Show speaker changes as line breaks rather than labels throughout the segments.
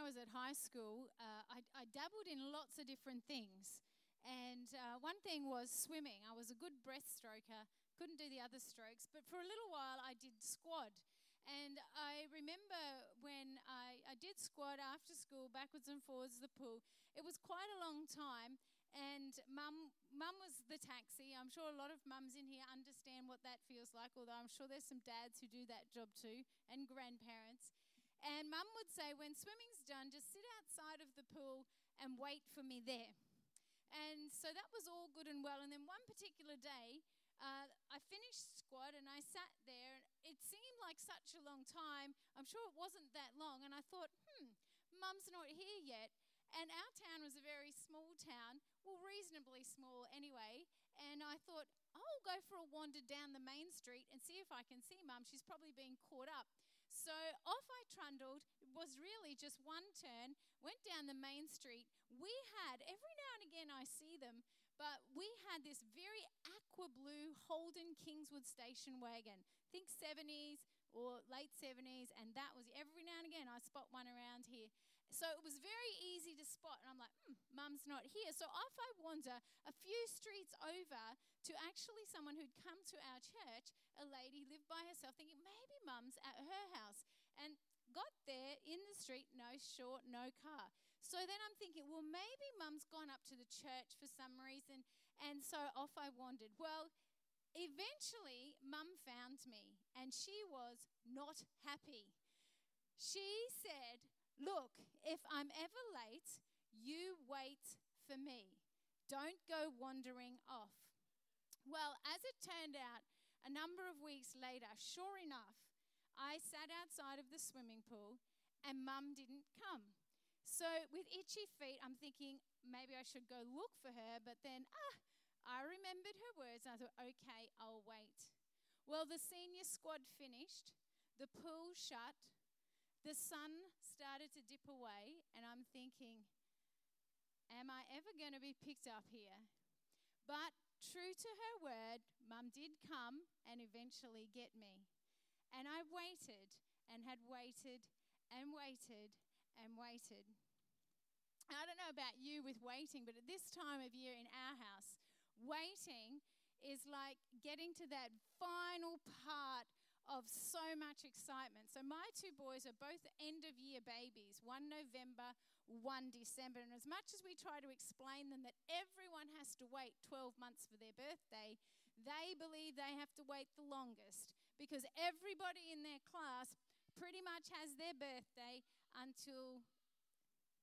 I was at high school, uh, I, I, dabbled in lots of different things. And uh, one thing was swimming. I was a good breaststroker, couldn't do the other strokes, but for a little while I did squad. And I remember when I, I did squad after school, backwards and forwards the pool. It was quite a long time, and mum, mum was the taxi. I'm sure a lot of mums in here understand what that feels like, although I'm sure there's some dads who do that job too, and grandparents. And mum would say, when swimming's done, just sit outside of the pool and wait for me there. And so that was all good and well. And then one particular day, uh, I finished squad and I sat there, and it seemed like such a long time. I'm sure it wasn't that long. And I thought, hmm, mum's not here yet. And our town was a very small town, well, reasonably small anyway. And I thought, I'll go for a wander down the main street and see if I can see mum. She's probably being caught up. So off I trundled. It was really just one turn, went down the main street. We had, every now and again I see them, but we had this very aqua blue Holden Kingswood station wagon. Think 70s or late 70s, and that was every now and again I spot one around here. So it was very easy to spot, and I'm like, hmm, mum's not here. So off I wander a few streets over to actually someone who'd come to our church, a lady lived by herself, thinking maybe mum's at her house. And got there in the street, no short, no car. So then I'm thinking, well, maybe mum's gone up to the church for some reason. And so off I wandered. Well, eventually, mum found me and she was not happy. She said, Look, if I'm ever late, you wait for me. Don't go wandering off. Well, as it turned out, a number of weeks later, sure enough, I sat outside of the swimming pool and mum didn't come. So, with itchy feet, I'm thinking maybe I should go look for her, but then, ah, I remembered her words and I thought, okay, I'll wait. Well, the senior squad finished, the pool shut, the sun started to dip away, and I'm thinking, am I ever going to be picked up here? But true to her word, Mum did come and eventually get me. And I waited and had waited and waited and waited. I don't know about you with waiting, but at this time of year in our house, waiting is like getting to that final part of so much excitement. So, my two boys are both end of year babies, one November, one December. And as much as we try to explain them that everyone has to wait 12 months for their birthday, they believe they have to wait the longest because everybody in their class pretty much has their birthday until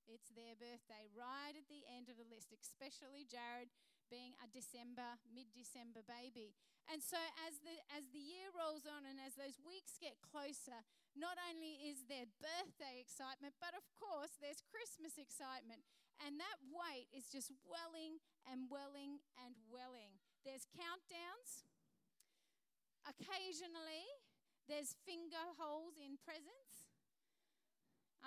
it's their birthday right at the end of the list, especially Jared being a December, mid-December baby. And so as the as the year rolls on and as those weeks get closer, not only is there birthday excitement, but of course there's Christmas excitement. And that wait is just welling and welling and welling. There's countdowns. Occasionally, there's finger holes in presents.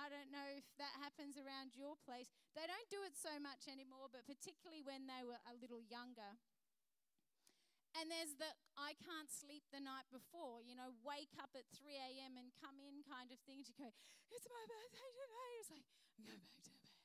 I don't know if that happens around your place. They don't do it so much anymore, but particularly when they were a little younger. And there's the I can't sleep the night before, you know, wake up at 3 a.m. and come in kind of thing to go, it's my birthday today. It's like, go back to bed.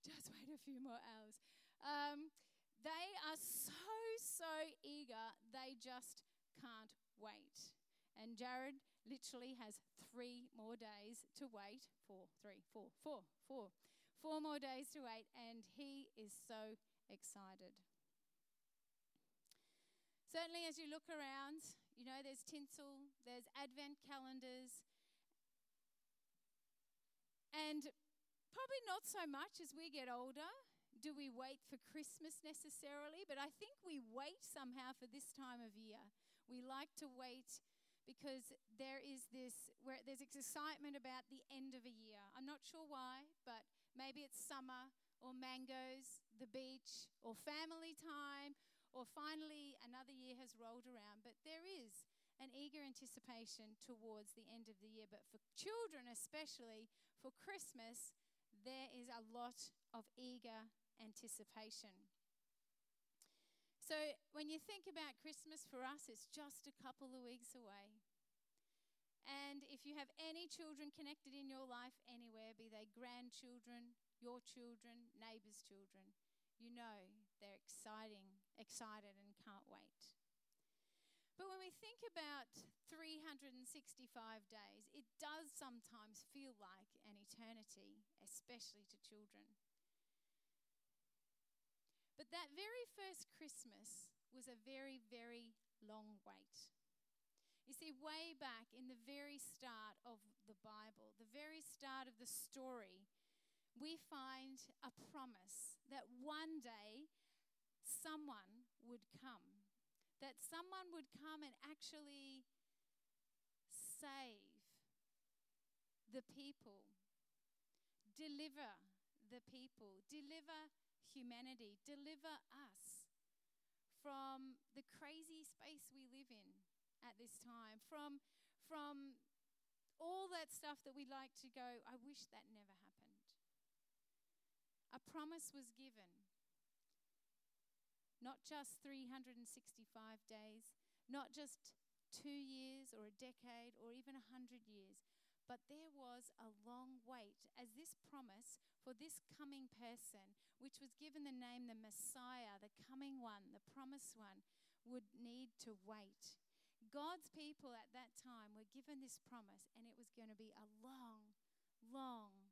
Just wait a few more hours. Um, they are so, so eager, they just can't wait. And Jared literally has three more days to wait. Four, three, four, four, four. Four more days to wait, and he is so excited. Certainly, as you look around, you know, there's tinsel, there's advent calendars, and probably not so much as we get older do we wait for Christmas necessarily, but I think we wait somehow for this time of year. We like to wait because there is this where there's excitement about the end of a year. I'm not sure why, but maybe it's summer or mangoes, the beach, or family time, or finally another year has rolled around. But there is an eager anticipation towards the end of the year. But for children, especially for Christmas, there is a lot of eager anticipation. So when you think about Christmas for us, it's just a couple of weeks away. And if you have any children connected in your life anywhere, be they grandchildren, your children, neighbors' children, you know they're exciting, excited and can't wait. But when we think about 365 days, it does sometimes feel like an eternity, especially to children. But that very first Christmas was a very, very long wait. You see, way back in the very start of the Bible, the very start of the story, we find a promise that one day someone would come that someone would come and actually save the people, deliver the people, deliver humanity, deliver us from the crazy space we live in at this time, from, from all that stuff that we like to go, I wish that never happened. A promise was given not just 365 days, not just two years or a decade or even a hundred years, but there was a long wait as this promise for this coming person, which was given the name the Messiah, the coming one, the promised one, would need to wait. God's people at that time were given this promise, and it was going to be a long, long,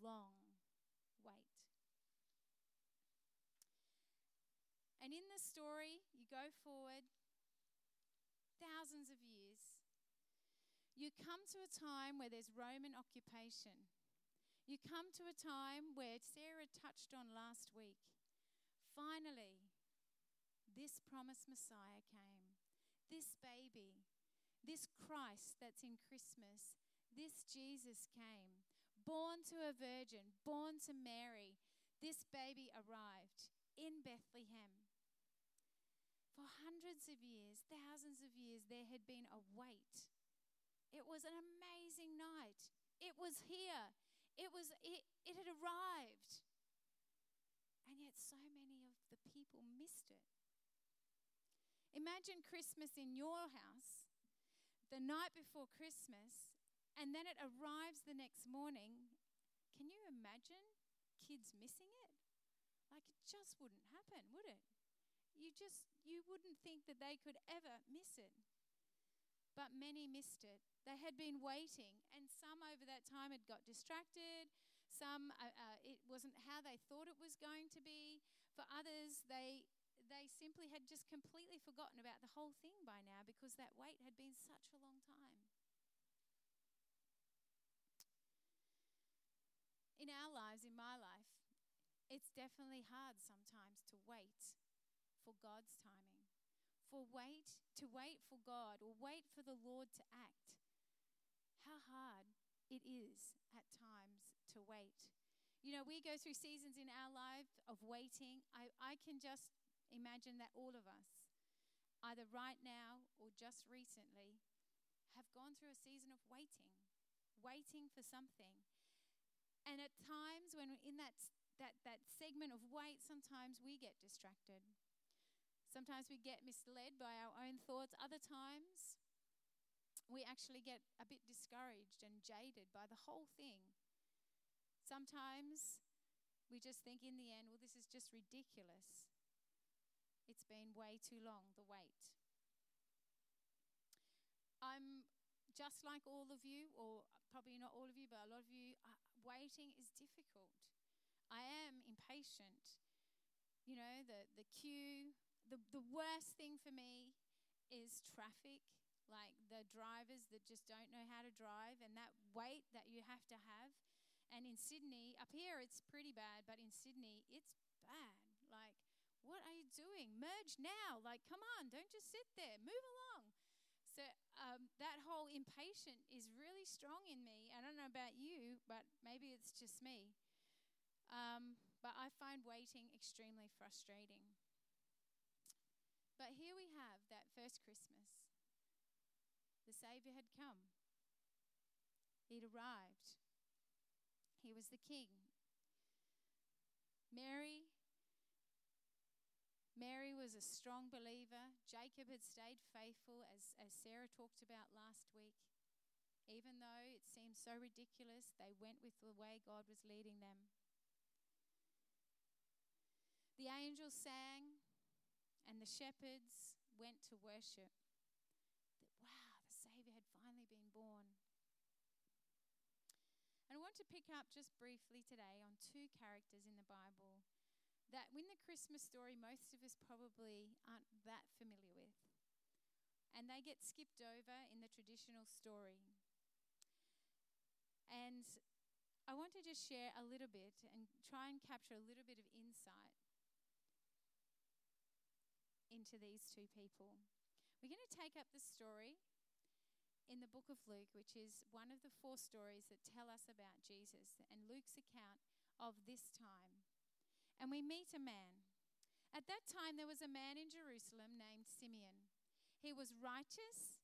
long wait. And in the story, you go forward thousands of years. You come to a time where there's Roman occupation. You come to a time where Sarah touched on last week. Finally, this promised Messiah came. This baby, this Christ that's in Christmas, this Jesus came. Born to a virgin, born to Mary, this baby arrived in Bethlehem. For hundreds of years, thousands of years, there had been a wait. It was an amazing night. It was here. It was it, it had arrived. And yet so many of the people missed it. Imagine Christmas in your house, the night before Christmas, and then it arrives the next morning. Can you imagine kids missing it? Like it just wouldn't happen, would it? you just you wouldn't think that they could ever miss it. But many missed it. They had been waiting, and some over that time had got distracted. Some uh, uh, it wasn't how they thought it was going to be. For others, they they simply had just completely forgotten about the whole thing by now because that wait had been such a long time. In our lives, in my life, it's definitely hard sometimes to wait for God's timing. For wait, to wait for God or wait for the Lord to act. How hard it is at times to wait. You know, we go through seasons in our life of waiting. I, I can just imagine that all of us, either right now or just recently, have gone through a season of waiting, waiting for something. And at times when we're in that, that, that segment of wait, sometimes we get distracted. Sometimes we get misled by our own thoughts. Other times, we actually get a bit discouraged and jaded by the whole thing. Sometimes we just think in the end, well, this is just ridiculous. It's been way too long, the wait. I'm just like all of you, or probably not all of you, but a lot of you, uh, waiting is difficult. I am impatient. You know, the, the queue, the, the worst thing for me is traffic, like the drivers that just don't know how to drive and that wait that you have to have. And in Sydney, up here it's pretty bad, but in Sydney it's bad. Like, what are you doing? Merge now. Like, come on, don't just sit there, move along. So, um, that whole impatient is really strong in me. I don't know about you, but maybe it's just me. Um, but I find waiting extremely frustrating. But here we have that first Christmas. Savior had come, he'd arrived, he was the King. Mary. Mary was a strong believer. Jacob had stayed faithful, as, as Sarah talked about last week. Even though it seemed so ridiculous, they went with the way God was leading them. The angels sang, and the shepherds went to worship. That, wow, the Savior had finally been born. And I want to pick up just briefly today on two characters in the Bible that, in the Christmas story, most of us probably aren't that familiar with. And they get skipped over in the traditional story. And I want to just share a little bit and try and capture a little bit of insight into these two people. We're going to take up the story in the book of Luke, which is one of the four stories that tell us about Jesus and Luke's account of this time. And we meet a man. At that time, there was a man in Jerusalem named Simeon. He was righteous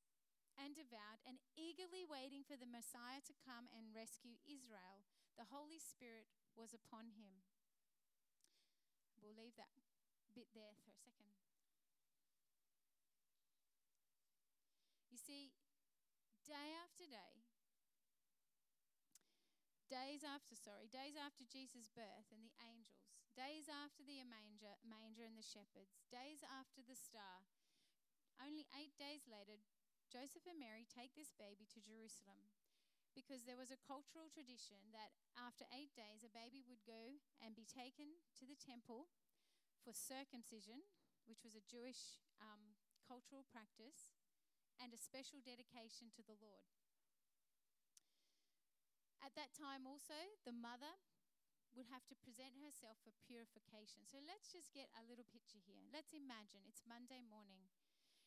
and devout and eagerly waiting for the Messiah to come and rescue Israel. The Holy Spirit was upon him. We'll leave that bit there for a second. You see, day after day, days after, sorry, days after Jesus' birth and the angels, days after the manger, manger and the shepherds, days after the star, only eight days later, Joseph and Mary take this baby to Jerusalem because there was a cultural tradition that after eight days, a baby would go and be taken to the temple for circumcision, which was a Jewish um, cultural practice and a special dedication to the Lord. At that time, also, the mother would have to present herself for purification. So let's just get a little picture here. Let's imagine it's Monday morning.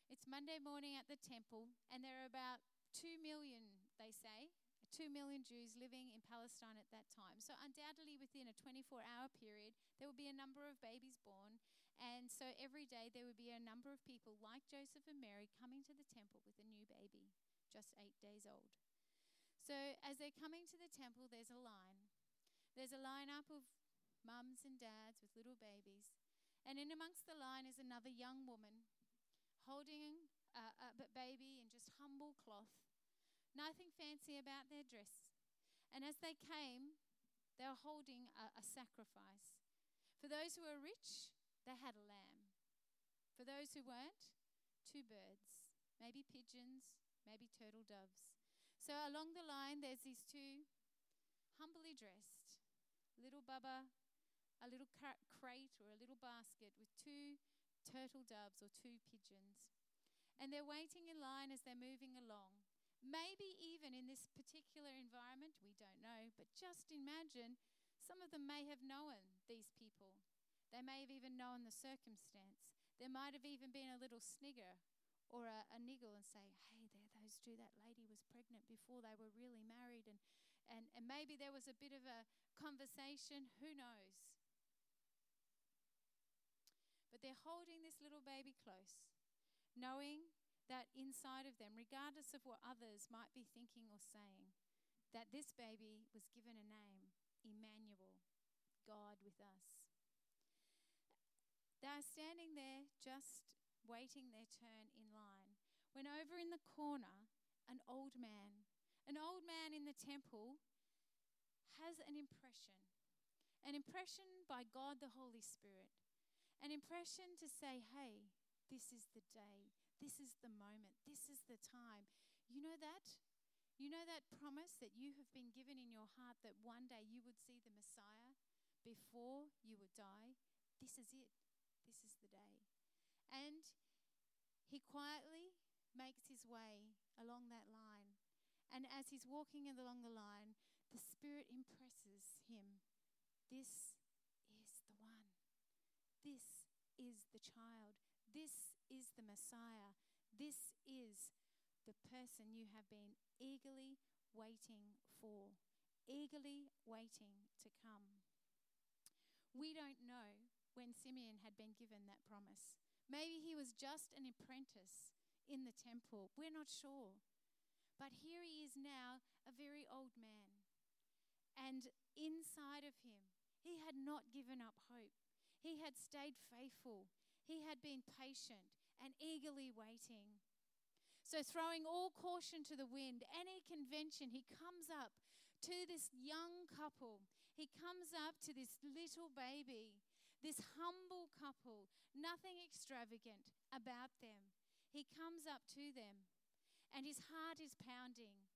It's Monday morning at the temple, and there are about 2 million, they say, 2 million Jews living in Palestine at that time. So, undoubtedly, within a 24 hour period, there will be a number of babies born, and so every day there would be a number of people like Joseph and Mary coming to the temple with a new baby, just eight days old. So as they're coming to the temple, there's a line. There's a line up of mums and dads with little babies. And in amongst the line is another young woman holding a, a baby in just humble cloth. Nothing fancy about their dress. And as they came, they were holding a, a sacrifice. For those who were rich, they had a lamb. For those who weren't, two birds, maybe pigeons, maybe turtle doves. So along the line, there's these two humbly dressed little bubba, a little crate or a little basket with two turtle doves or two pigeons. And they're waiting in line as they're moving along. Maybe even in this particular environment, we don't know, but just imagine some of them may have known these people. They may have even known the circumstance. There might have even been a little snigger or a, a niggle and say, hey, there, those two, that lady was pregnant before they were really married. And, and, and maybe there was a bit of a conversation. Who knows? But they're holding this little baby close, knowing that inside of them, regardless of what others might be thinking or saying, that this baby was given a name Emmanuel, God with us. They are standing there just waiting their turn in line. When over in the corner, an old man, an old man in the temple, has an impression. An impression by God the Holy Spirit. An impression to say, hey, this is the day. This is the moment. This is the time. You know that? You know that promise that you have been given in your heart that one day you would see the Messiah before you would die? This is it. This is the day. And he quietly makes his way along that line. And as he's walking along the line, the Spirit impresses him this is the one. This is the child. This is the Messiah. This is the person you have been eagerly waiting for, eagerly waiting to come. We don't know when Simeon had been given that promise. Maybe he was just an apprentice in the temple. We're not sure. But here he is now, a very old man. And inside of him, he had not given up hope. He had stayed faithful. He had been patient and eagerly waiting. So, throwing all caution to the wind, any convention, he comes up to this young couple. He comes up to this little baby, this humble couple, nothing extravagant about them. He comes up to them, and his heart is pounding.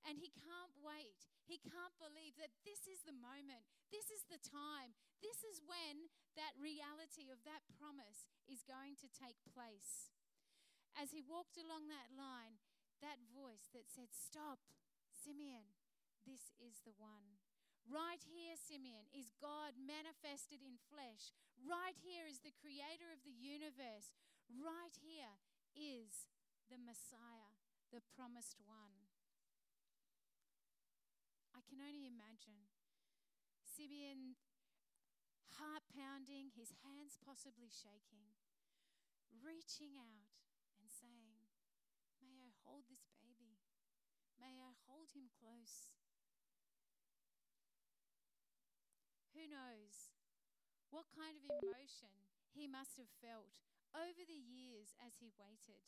And he can't wait. He can't believe that this is the moment. This is the time. This is when that reality of that promise is going to take place. As he walked along that line, that voice that said, Stop, Simeon, this is the one. Right here, Simeon, is God manifested in flesh. Right here is the creator of the universe. Right here is the Messiah, the promised one. I can only imagine Simeon heart pounding, his hands possibly shaking, reaching out and saying, May I hold this baby? May I hold him close? Who knows what kind of emotion he must have felt over the years as he waited.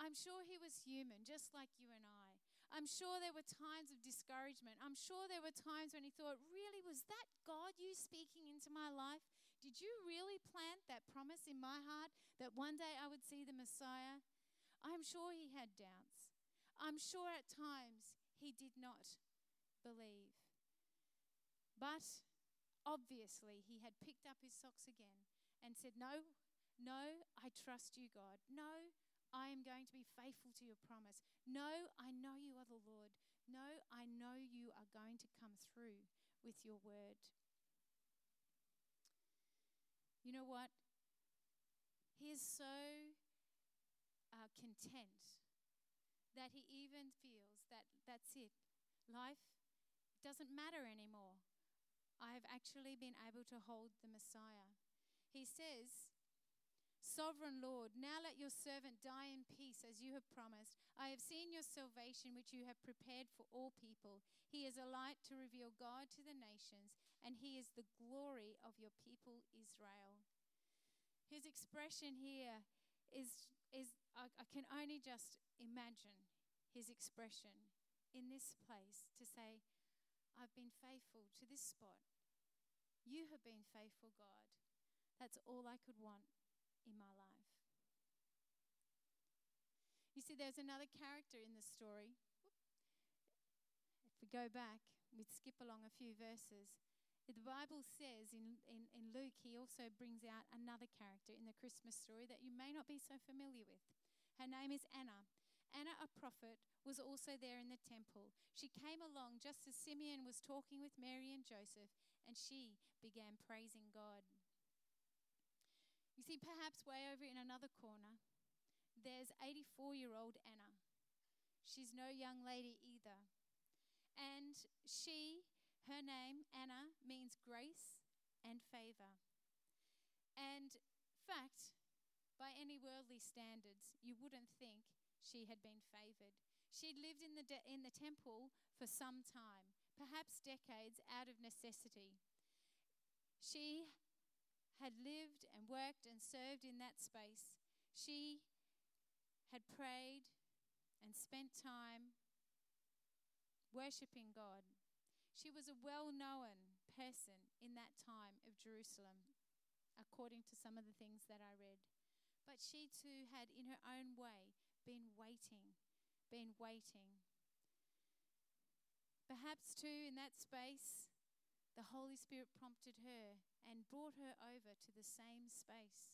I'm sure he was human, just like you and I. I'm sure there were times of discouragement. I'm sure there were times when he thought, Really, was that God you speaking into my life? Did you really plant that promise in my heart that one day I would see the Messiah? I'm sure he had doubts. I'm sure at times he did not believe. But obviously, he had picked up his socks again and said, No, no, I trust you, God. No, I am going to be faithful to your promise. No, I know you are the Lord. No, I know you are going to come through with your word. You know what? He is so uh, content that he even feels that that's it. Life doesn't matter anymore. I have actually been able to hold the Messiah. He says, Sovereign Lord, now let your servant die in peace as you have promised. I have seen your salvation, which you have prepared for all people. He is a light to reveal God to the nations, and he is the glory of your people Israel. His expression here is, is I, I can only just imagine his expression in this place to say, I've been faithful to this spot. You have been faithful, God. That's all I could want in my life. You see, there's another character in the story. If we go back, we'd skip along a few verses. The Bible says in, in, in Luke, he also brings out another character in the Christmas story that you may not be so familiar with. Her name is Anna. Anna, a prophet, was also there in the temple. She came along just as Simeon was talking with Mary and Joseph, and she began praising God. You see, perhaps way over in another corner, there's 84 year old Anna. She's no young lady either. And she, her name, Anna, means grace and favor. And fact, by any worldly standards, you wouldn't think she had been favored. She'd lived in the, de- in the temple for some time, perhaps decades, out of necessity. She had lived and worked and served in that space. She had prayed and spent time worshipping God. She was a well known person in that time of Jerusalem, according to some of the things that I read. But she too had, in her own been waiting, been waiting. Perhaps too, in that space, the Holy Spirit prompted her and brought her over to the same space.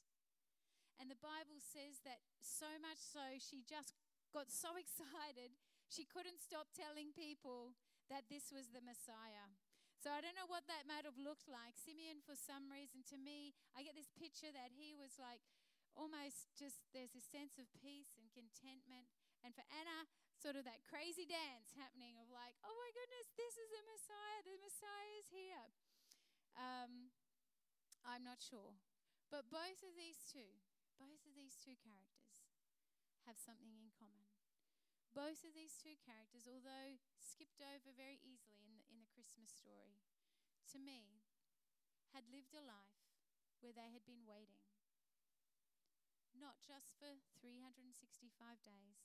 And the Bible says that so much so, she just got so excited, she couldn't stop telling people that this was the Messiah. So I don't know what that might have looked like. Simeon, for some reason, to me, I get this picture that he was like almost just, there's this sense of peace and contentment. And for Anna, sort of that crazy dance happening of like, oh my goodness, this is the Messiah. The Messiah is here. Um, I'm not sure. But both of these two, both of these two characters have something in common. Both of these two characters, although skipped over very easily in the, in the Christmas story, to me, had lived a life where they had been waiting. Not just for 365 days,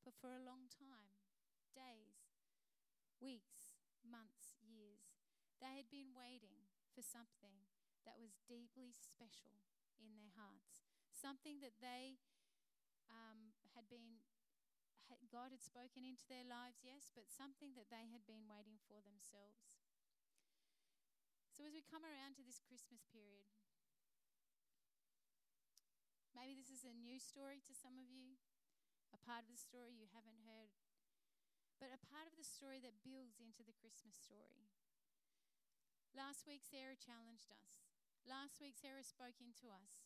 but for a long time days, weeks, months, years. They had been waiting for something that was deeply special in their hearts, something that they um, had been, had, God had spoken into their lives, yes, but something that they had been waiting for themselves. So as we come around to this Christmas period, maybe this is a new story to some of you, a part of the story you haven't heard, but a part of the story that builds into the Christmas story. Last week, Sarah challenged us. Last week, Sarah spoke into us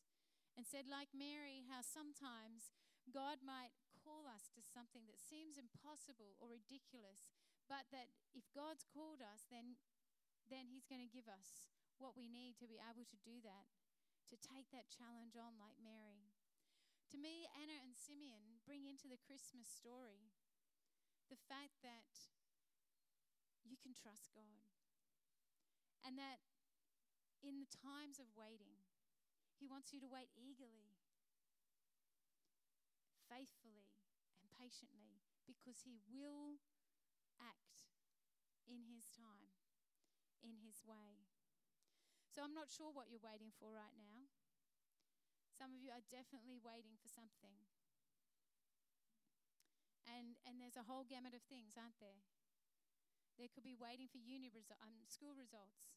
and said, like Mary, how sometimes God might call us to something that seems impossible or ridiculous, but that if God's called us, then, then He's going to give us what we need to be able to do that, to take that challenge on like Mary. To me, Anna and Simeon bring into the Christmas story the fact that you can trust God. And that in the times of waiting, He wants you to wait eagerly, faithfully, and patiently because He will act in His time, in His way. So I'm not sure what you're waiting for right now. Some of you are definitely waiting for something. And, and there's a whole gamut of things, aren't there? There could be waiting for uni resu- um, school results.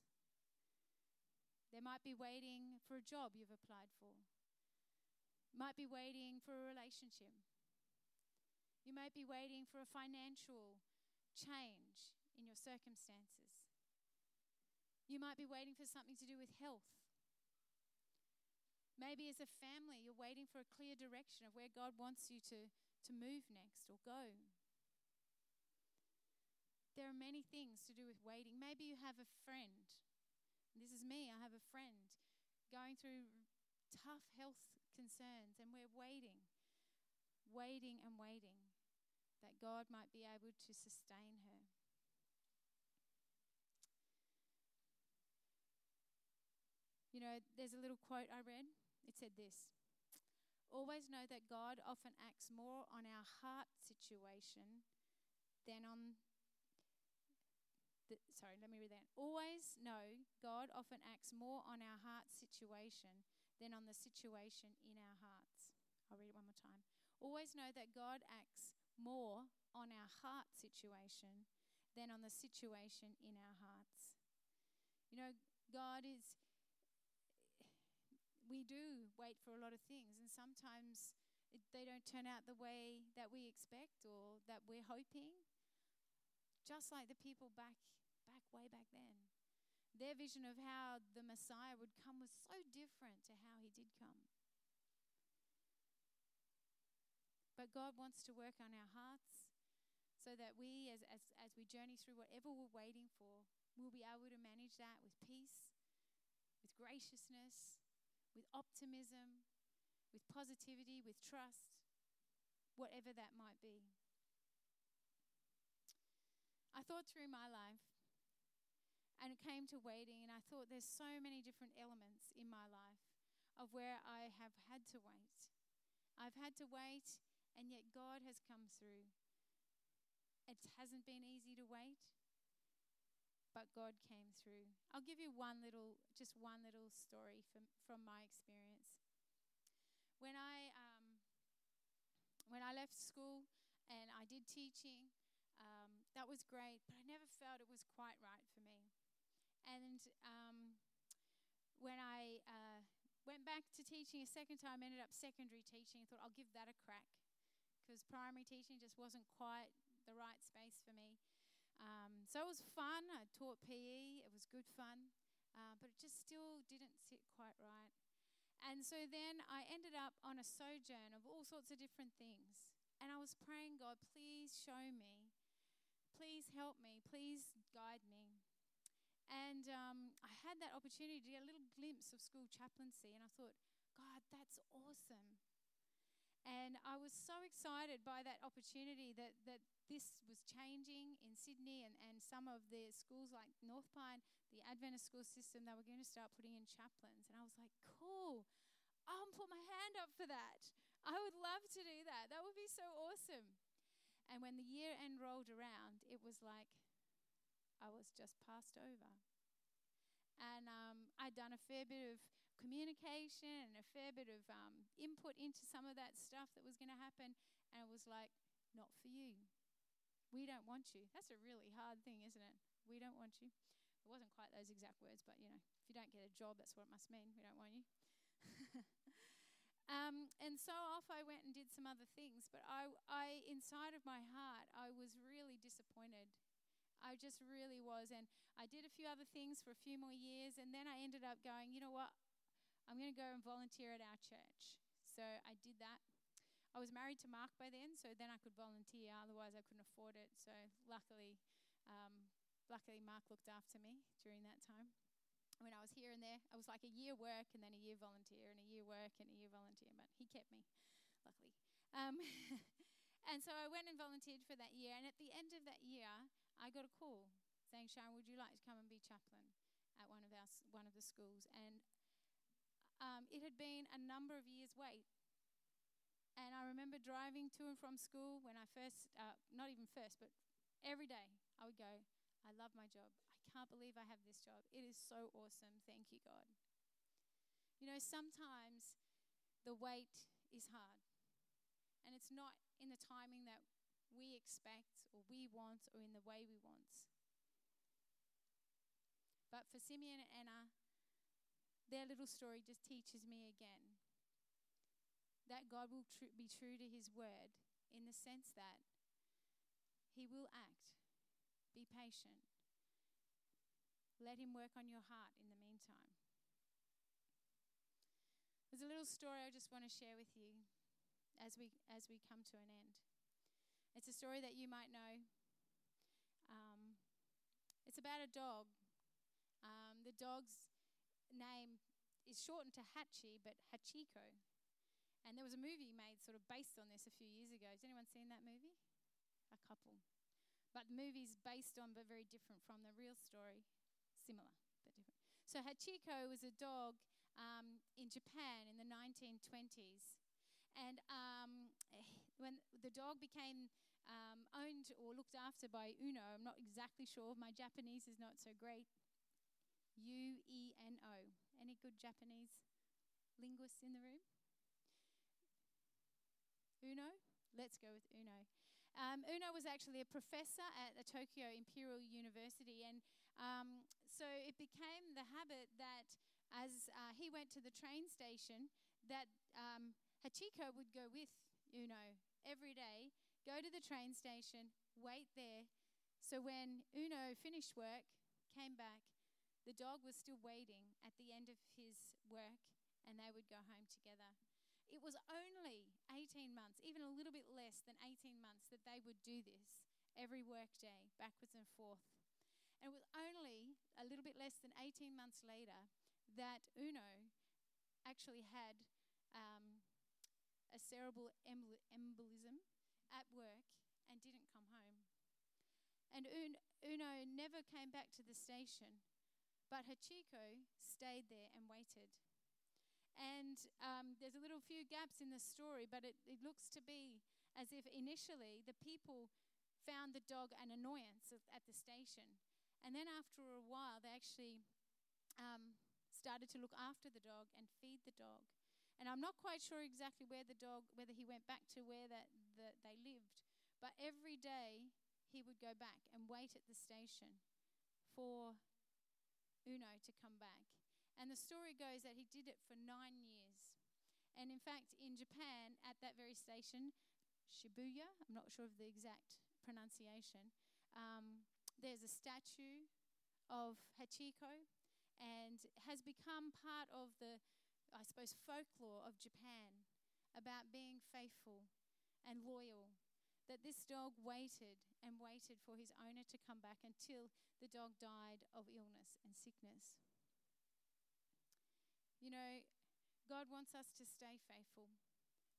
There might be waiting for a job you've applied for. Might be waiting for a relationship. You might be waiting for a financial change in your circumstances. You might be waiting for something to do with health. Maybe as a family, you're waiting for a clear direction of where God wants you to, to move next or go. There are many things to do with waiting. Maybe you have a friend. This is me. I have a friend going through tough health concerns, and we're waiting, waiting and waiting that God might be able to sustain her. You know, there's a little quote I read. It said this Always know that God often acts more on our heart situation than on the, sorry, let me read that. Always know God often acts more on our heart situation than on the situation in our hearts. I'll read it one more time. Always know that God acts more on our heart situation than on the situation in our hearts. You know, God is, we do wait for a lot of things, and sometimes they don't turn out the way that we expect or that we're hoping. Just like the people back back way back then. Their vision of how the Messiah would come was so different to how he did come. But God wants to work on our hearts so that we, as, as, as we journey through whatever we're waiting for, we'll be able to manage that with peace, with graciousness, with optimism, with positivity, with trust, whatever that might be. I thought through my life and it came to waiting, and I thought there's so many different elements in my life of where I have had to wait. I've had to wait, and yet God has come through. It hasn't been easy to wait, but God came through. I'll give you one little, just one little story from, from my experience. When I, um, when I left school and I did teaching, um, that was great, but I never felt it was quite right for me. And um, when I uh, went back to teaching a second time, ended up secondary teaching, thought I'll give that a crack because primary teaching just wasn't quite the right space for me. Um, so it was fun. I taught PE, it was good fun, uh, but it just still didn't sit quite right. And so then I ended up on a sojourn of all sorts of different things. And I was praying, God, please show me. Please help me. Please guide me. And um, I had that opportunity to get a little glimpse of school chaplaincy, and I thought, God, that's awesome. And I was so excited by that opportunity that, that this was changing in Sydney and, and some of the schools like North Pine, the Adventist school system, they were going to start putting in chaplains. And I was like, cool, I'll put my hand up for that. I would love to do that. That would be so awesome. And when the year end rolled around, it was like I was just passed over. And um, I'd done a fair bit of communication and a fair bit of um, input into some of that stuff that was going to happen. And it was like, not for you. We don't want you. That's a really hard thing, isn't it? We don't want you. It wasn't quite those exact words, but you know, if you don't get a job, that's what it must mean. We don't want you. um, and so off I went and did some other things, but I, I, inside of my heart, I was really disappointed. I just really was. And I did a few other things for a few more years, and then I ended up going, you know what? I'm going to go and volunteer at our church. So I did that. I was married to Mark by then, so then I could volunteer. Otherwise, I couldn't afford it. So luckily, um, luckily Mark looked after me during that time. When I was here and there, I was like a year work and then a year volunteer and a year work and a year volunteer. But he kept me, luckily. Um, and so I went and volunteered for that year. And at the end of that year, I got a call saying, "Sharon, would you like to come and be chaplain at one of our one of the schools?" And um, it had been a number of years' wait and I remember driving to and from school when I first, uh, not even first, but every day I would go, I love my job. I can't believe I have this job. It is so awesome. Thank you, God. You know, sometimes the wait is hard. And it's not in the timing that we expect or we want or in the way we want. But for Simeon and Anna, their little story just teaches me again that God will tr- be true to his word in the sense that he will act. Be patient. Let him work on your heart in the meantime. There's a little story I just want to share with you as we as we come to an end. It's a story that you might know. Um, it's about a dog. Um, the dog's name is shortened to Hachi, but Hachiko. And there was a movie made sort of based on this a few years ago. Has anyone seen that movie? A couple. But the movie's based on, but very different from the real story. Similar, but different. So Hachiko was a dog um, in Japan in the 1920s. And um, when the dog became um, owned or looked after by Uno, I'm not exactly sure. My Japanese is not so great. U E N O. Any good Japanese linguists in the room? Uno? Let's go with Uno. Um, Uno was actually a professor at the Tokyo Imperial University, and um, so it became the habit that as uh, he went to the train station, that um, Hachiko would go with Uno every day, go to the train station, wait there. So when Uno finished work, came back, the dog was still waiting at the end of his work, and they would go home together. It was only 18 months, even a little bit less than 18 months, that they would do this every workday, backwards and forth. And it was only a little bit less than 18 months later that Uno actually had um, a cerebral embolism at work and didn't come home. And Uno never came back to the station, but Hachiko stayed there and waited. And um, there's a little few gaps in the story, but it, it looks to be as if initially the people found the dog an annoyance at the station. And then after a while, they actually um, started to look after the dog and feed the dog. And I'm not quite sure exactly where the dog, whether he went back to where that the, they lived, but every day he would go back and wait at the station for Uno to come back. And the story goes that he did it for nine years. And in fact, in Japan, at that very station, Shibuya, I'm not sure of the exact pronunciation, um, there's a statue of Hachiko and has become part of the, I suppose, folklore of Japan about being faithful and loyal. That this dog waited and waited for his owner to come back until the dog died of illness and sickness. You know, God wants us to stay faithful.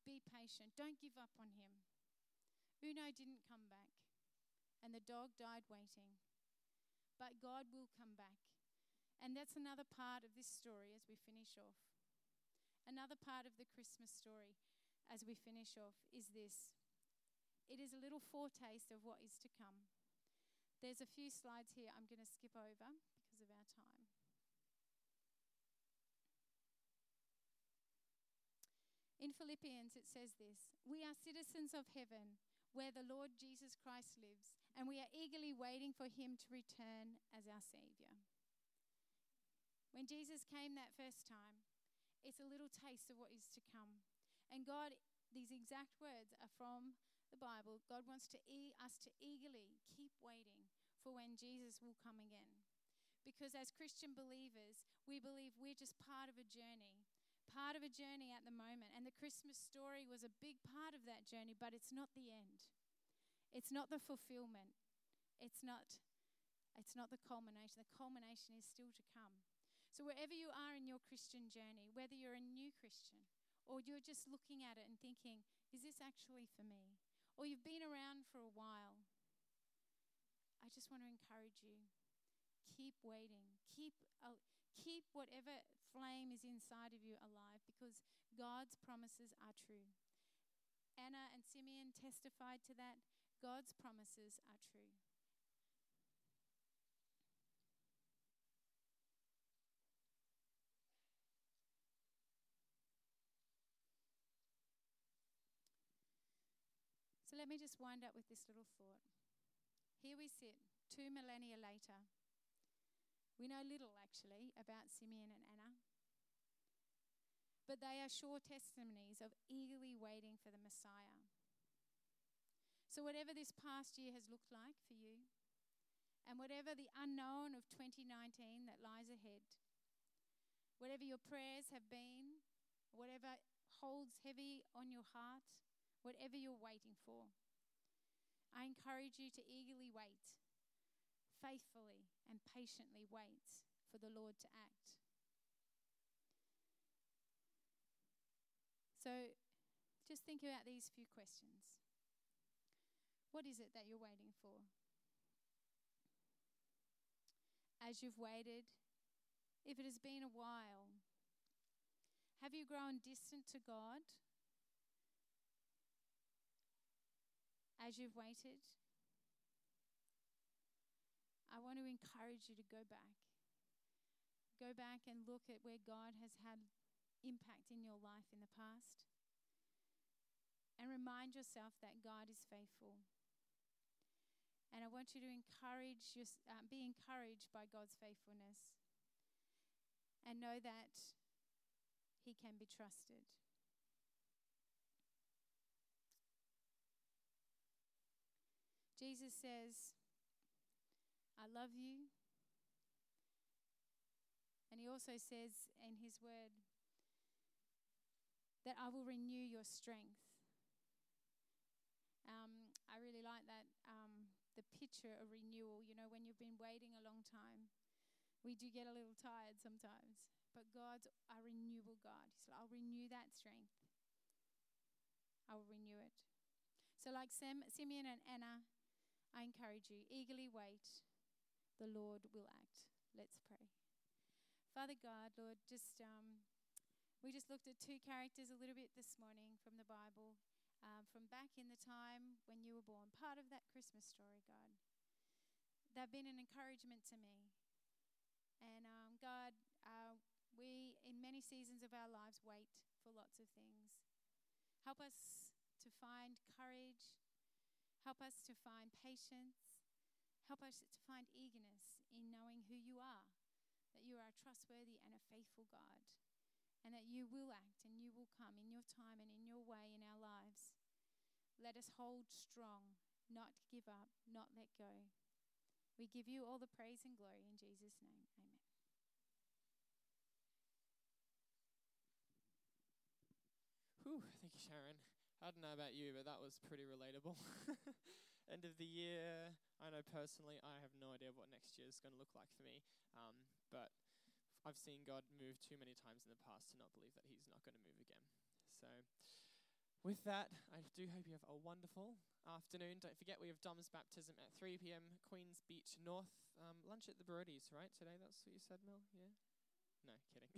Be patient. Don't give up on Him. Uno didn't come back, and the dog died waiting. But God will come back. And that's another part of this story as we finish off. Another part of the Christmas story as we finish off is this it is a little foretaste of what is to come. There's a few slides here I'm going to skip over because of our time. In Philippians, it says this We are citizens of heaven, where the Lord Jesus Christ lives, and we are eagerly waiting for him to return as our Savior. When Jesus came that first time, it's a little taste of what is to come. And God, these exact words are from the Bible. God wants to e- us to eagerly keep waiting for when Jesus will come again. Because as Christian believers, we believe we're just part of a journey part of a journey at the moment. And the Christmas story was a big part of that journey, but it's not the end. It's not the fulfillment. It's not it's not the culmination. The culmination is still to come. So wherever you are in your Christian journey, whether you're a new Christian or you're just looking at it and thinking, is this actually for me? Or you've been around for a while, I just want to encourage you. Keep waiting. Keep uh, keep whatever flame is inside of you alive because God's promises are true. Anna and Simeon testified to that. God's promises are true. Let me just wind up with this little thought. Here we sit, two millennia later. We know little, actually, about Simeon and Anna, but they are sure testimonies of eagerly waiting for the Messiah. So, whatever this past year has looked like for you, and whatever the unknown of 2019 that lies ahead, whatever your prayers have been, whatever holds heavy on your heart, whatever you're waiting for, I encourage you to eagerly wait faithfully and patiently wait for the Lord to act. So just think about these few questions. What is it that you're waiting for? As you've waited, if it has been a while, have you grown distant to God as you've waited? I want to encourage you to go back. Go back and look at where God has had impact in your life in the past. And remind yourself that God is faithful. And I want you to encourage, your, uh, be encouraged by God's faithfulness. And know that He can be trusted. Jesus says, I love you. And he also says in his word that I will renew your strength. Um, I really like that, um, the picture of renewal. You know, when you've been waiting a long time, we do get a little tired sometimes. But God's a renewal God. He said, I'll renew that strength. I will renew it. So, like Sam, Simeon and Anna, I encourage you, eagerly wait the Lord will act. Let's pray. Father God, Lord, just um, we just looked at two characters a little bit this morning from the Bible, um, from back in the time when you were born, part of that Christmas story, God. They've been an encouragement to me. And um, God, uh, we, in many seasons of our lives, wait for lots of things. Help us to find courage. Help us to find patience. Help us to find eagerness in knowing who you are, that you are a trustworthy and a faithful God, and that you will act and you will come in your time and in your way in our lives. Let us hold strong, not give up, not let go. We give you all the praise and glory in Jesus' name. Amen.
Whew, thank you, Sharon. I don't know about you, but that was pretty relatable. End of the year, I know personally, I have no idea what next year is going to look like for me. Um, but I've seen God move too many times in the past to not believe that He's not going to move again. So, with that, I do hope you have a wonderful afternoon. Don't forget, we have Dom's baptism at 3 p.m. Queens Beach North. Um, lunch at the Brodies, right? Today, that's what you said, Mel? Yeah? No, kidding.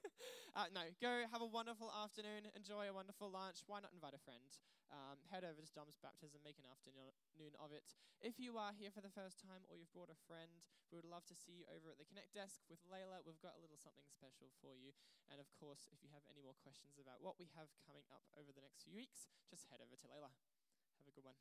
uh, no, go have a wonderful afternoon. Enjoy a wonderful lunch. Why not invite a friend? Um, head over to Dom's Baptism, make an afternoon of it. If you are here for the first time or you've brought a friend, we would love to see you over at the Connect desk with Layla. We've got a little something special for you. And of course, if you have any more questions about what we have coming up over the next few weeks, just head over to Layla. Have a good one.